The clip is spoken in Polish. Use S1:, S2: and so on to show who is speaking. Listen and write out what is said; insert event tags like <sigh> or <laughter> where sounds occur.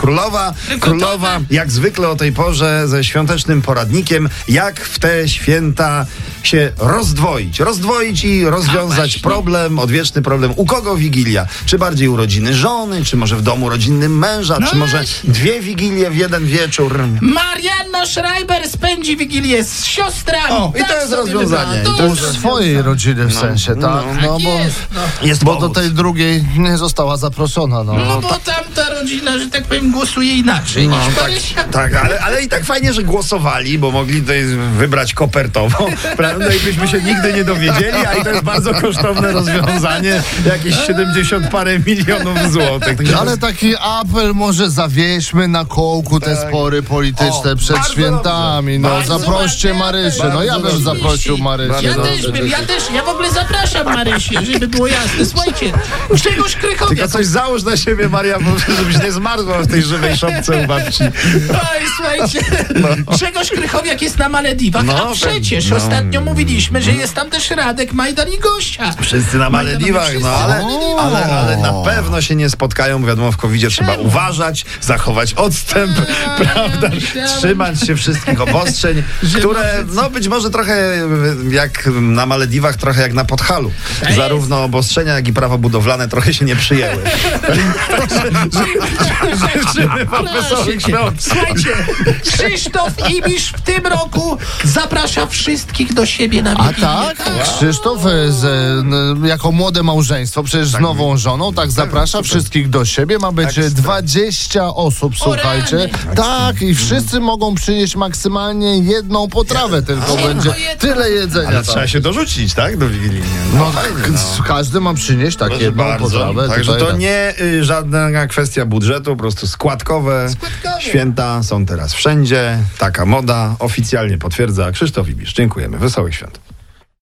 S1: królowa, królowa jak zwykle o tej porze ze świątecznym poradnikiem, jak w te święta się rozdwoić. Rozdwoić i rozwiązać problem, odwieczny problem. U kogo Wigilia? Czy bardziej urodziny żony, czy może w domu rodzinnym męża,
S2: No
S1: czy może
S2: właśnie.
S1: dwie Wigilie w jeden wieczór?
S2: Marianna Schreiber spędzi Wigilię z siostrami.
S1: O, i to
S2: Tak
S1: jest rozwiązanie. to
S3: U
S1: jest
S3: swojej rodziny w sensie, tak?
S1: no.
S3: No, bo,
S2: jest, no.
S1: Jest
S3: bo do tej drugiej nie została zaproszona. No.
S2: No bo tamta rodzina, że tak powiem, głosuje inaczej
S1: No,
S2: niż
S1: tak,
S2: Marysia.
S1: tak ale, ale i tak fajnie, że głosowali, bo mogli tutaj wybrać kopertowo, <laughs> prawda? I byśmy się nigdy nie dowiedzieli, a i to jest bardzo kosztowne rozwiązanie, jakieś 70 parę milionów złotych. Także
S3: Ale taki apel może zawieźmy na kołku te spory polityczne
S1: Tak. O,
S3: przed świętami. No
S2: Bardzo
S3: zaproście Marysię. No ja bym
S1: dobrze.
S3: zaprosił Marysię.
S2: Ja
S3: no.
S2: też bym, ja też, ja w ogóle zapraszam Marysię, żeby było jasne. Słuchajcie, Grzegorz Krychowiak.
S1: tylko coś załóż na siebie, Maria, bo żebyś nie zmarzła w tej żywej szopce u babci.
S2: Oj, słuchajcie, Grzegorz Krychowiak jest na Malediwach,
S1: No,
S2: a przecież
S1: no.
S2: ostatnio mówiliśmy, że jest tam też Radek Majdan i Gosia.
S1: Wszyscy na Malediwach, no ale, ale, ale na pewno się nie spotkają, wiadomo, w covid trzeba uważać, zachować odstęp, prawda,
S2: myślałem-
S1: trzymać się wszystkich obostrzeń, <laughs> które, no być może trochę jak na Malediwach, trochę jak na Podhalu. Zarówno obostrzenia, jak i prawo budowlane trochę się nie przyjęły. <laughs> Życzymy świąt.
S2: Słuchajcie, Krzysztof Ibisz w tym roku zaprasza wszystkich do siebie na
S3: A
S2: Wigilię.
S3: tak? Krzysztof e, z, e, jako młode małżeństwo, przecież z nową żoną, tak zaprasza wszystkich do siebie. Ma być e,
S1: Ekstra.
S3: 20 osób, słuchajcie. Tak, i wszyscy mogą przynieść maksymalnie jedną potrawę, tylko
S2: Tylko
S3: będzie
S2: jedno.
S3: tyle jedzenia.
S1: Ale trzeba się dorzucić, tak, do Wigilii.
S3: No,
S1: fajnie,
S3: k- każdy ma przynieść tak
S1: Proszę
S3: jedną
S1: bardzo.
S3: potrawę.
S1: Także
S3: tutaj
S1: to
S3: tak.
S1: nie y, żadna kwestia budżetu, po prostu składkowe.
S2: Składkowe.
S1: Święta są teraz wszędzie. Taka moda oficjalnie potwierdza Krzysztof Ibisz. Dziękujemy. Wesołych świąt.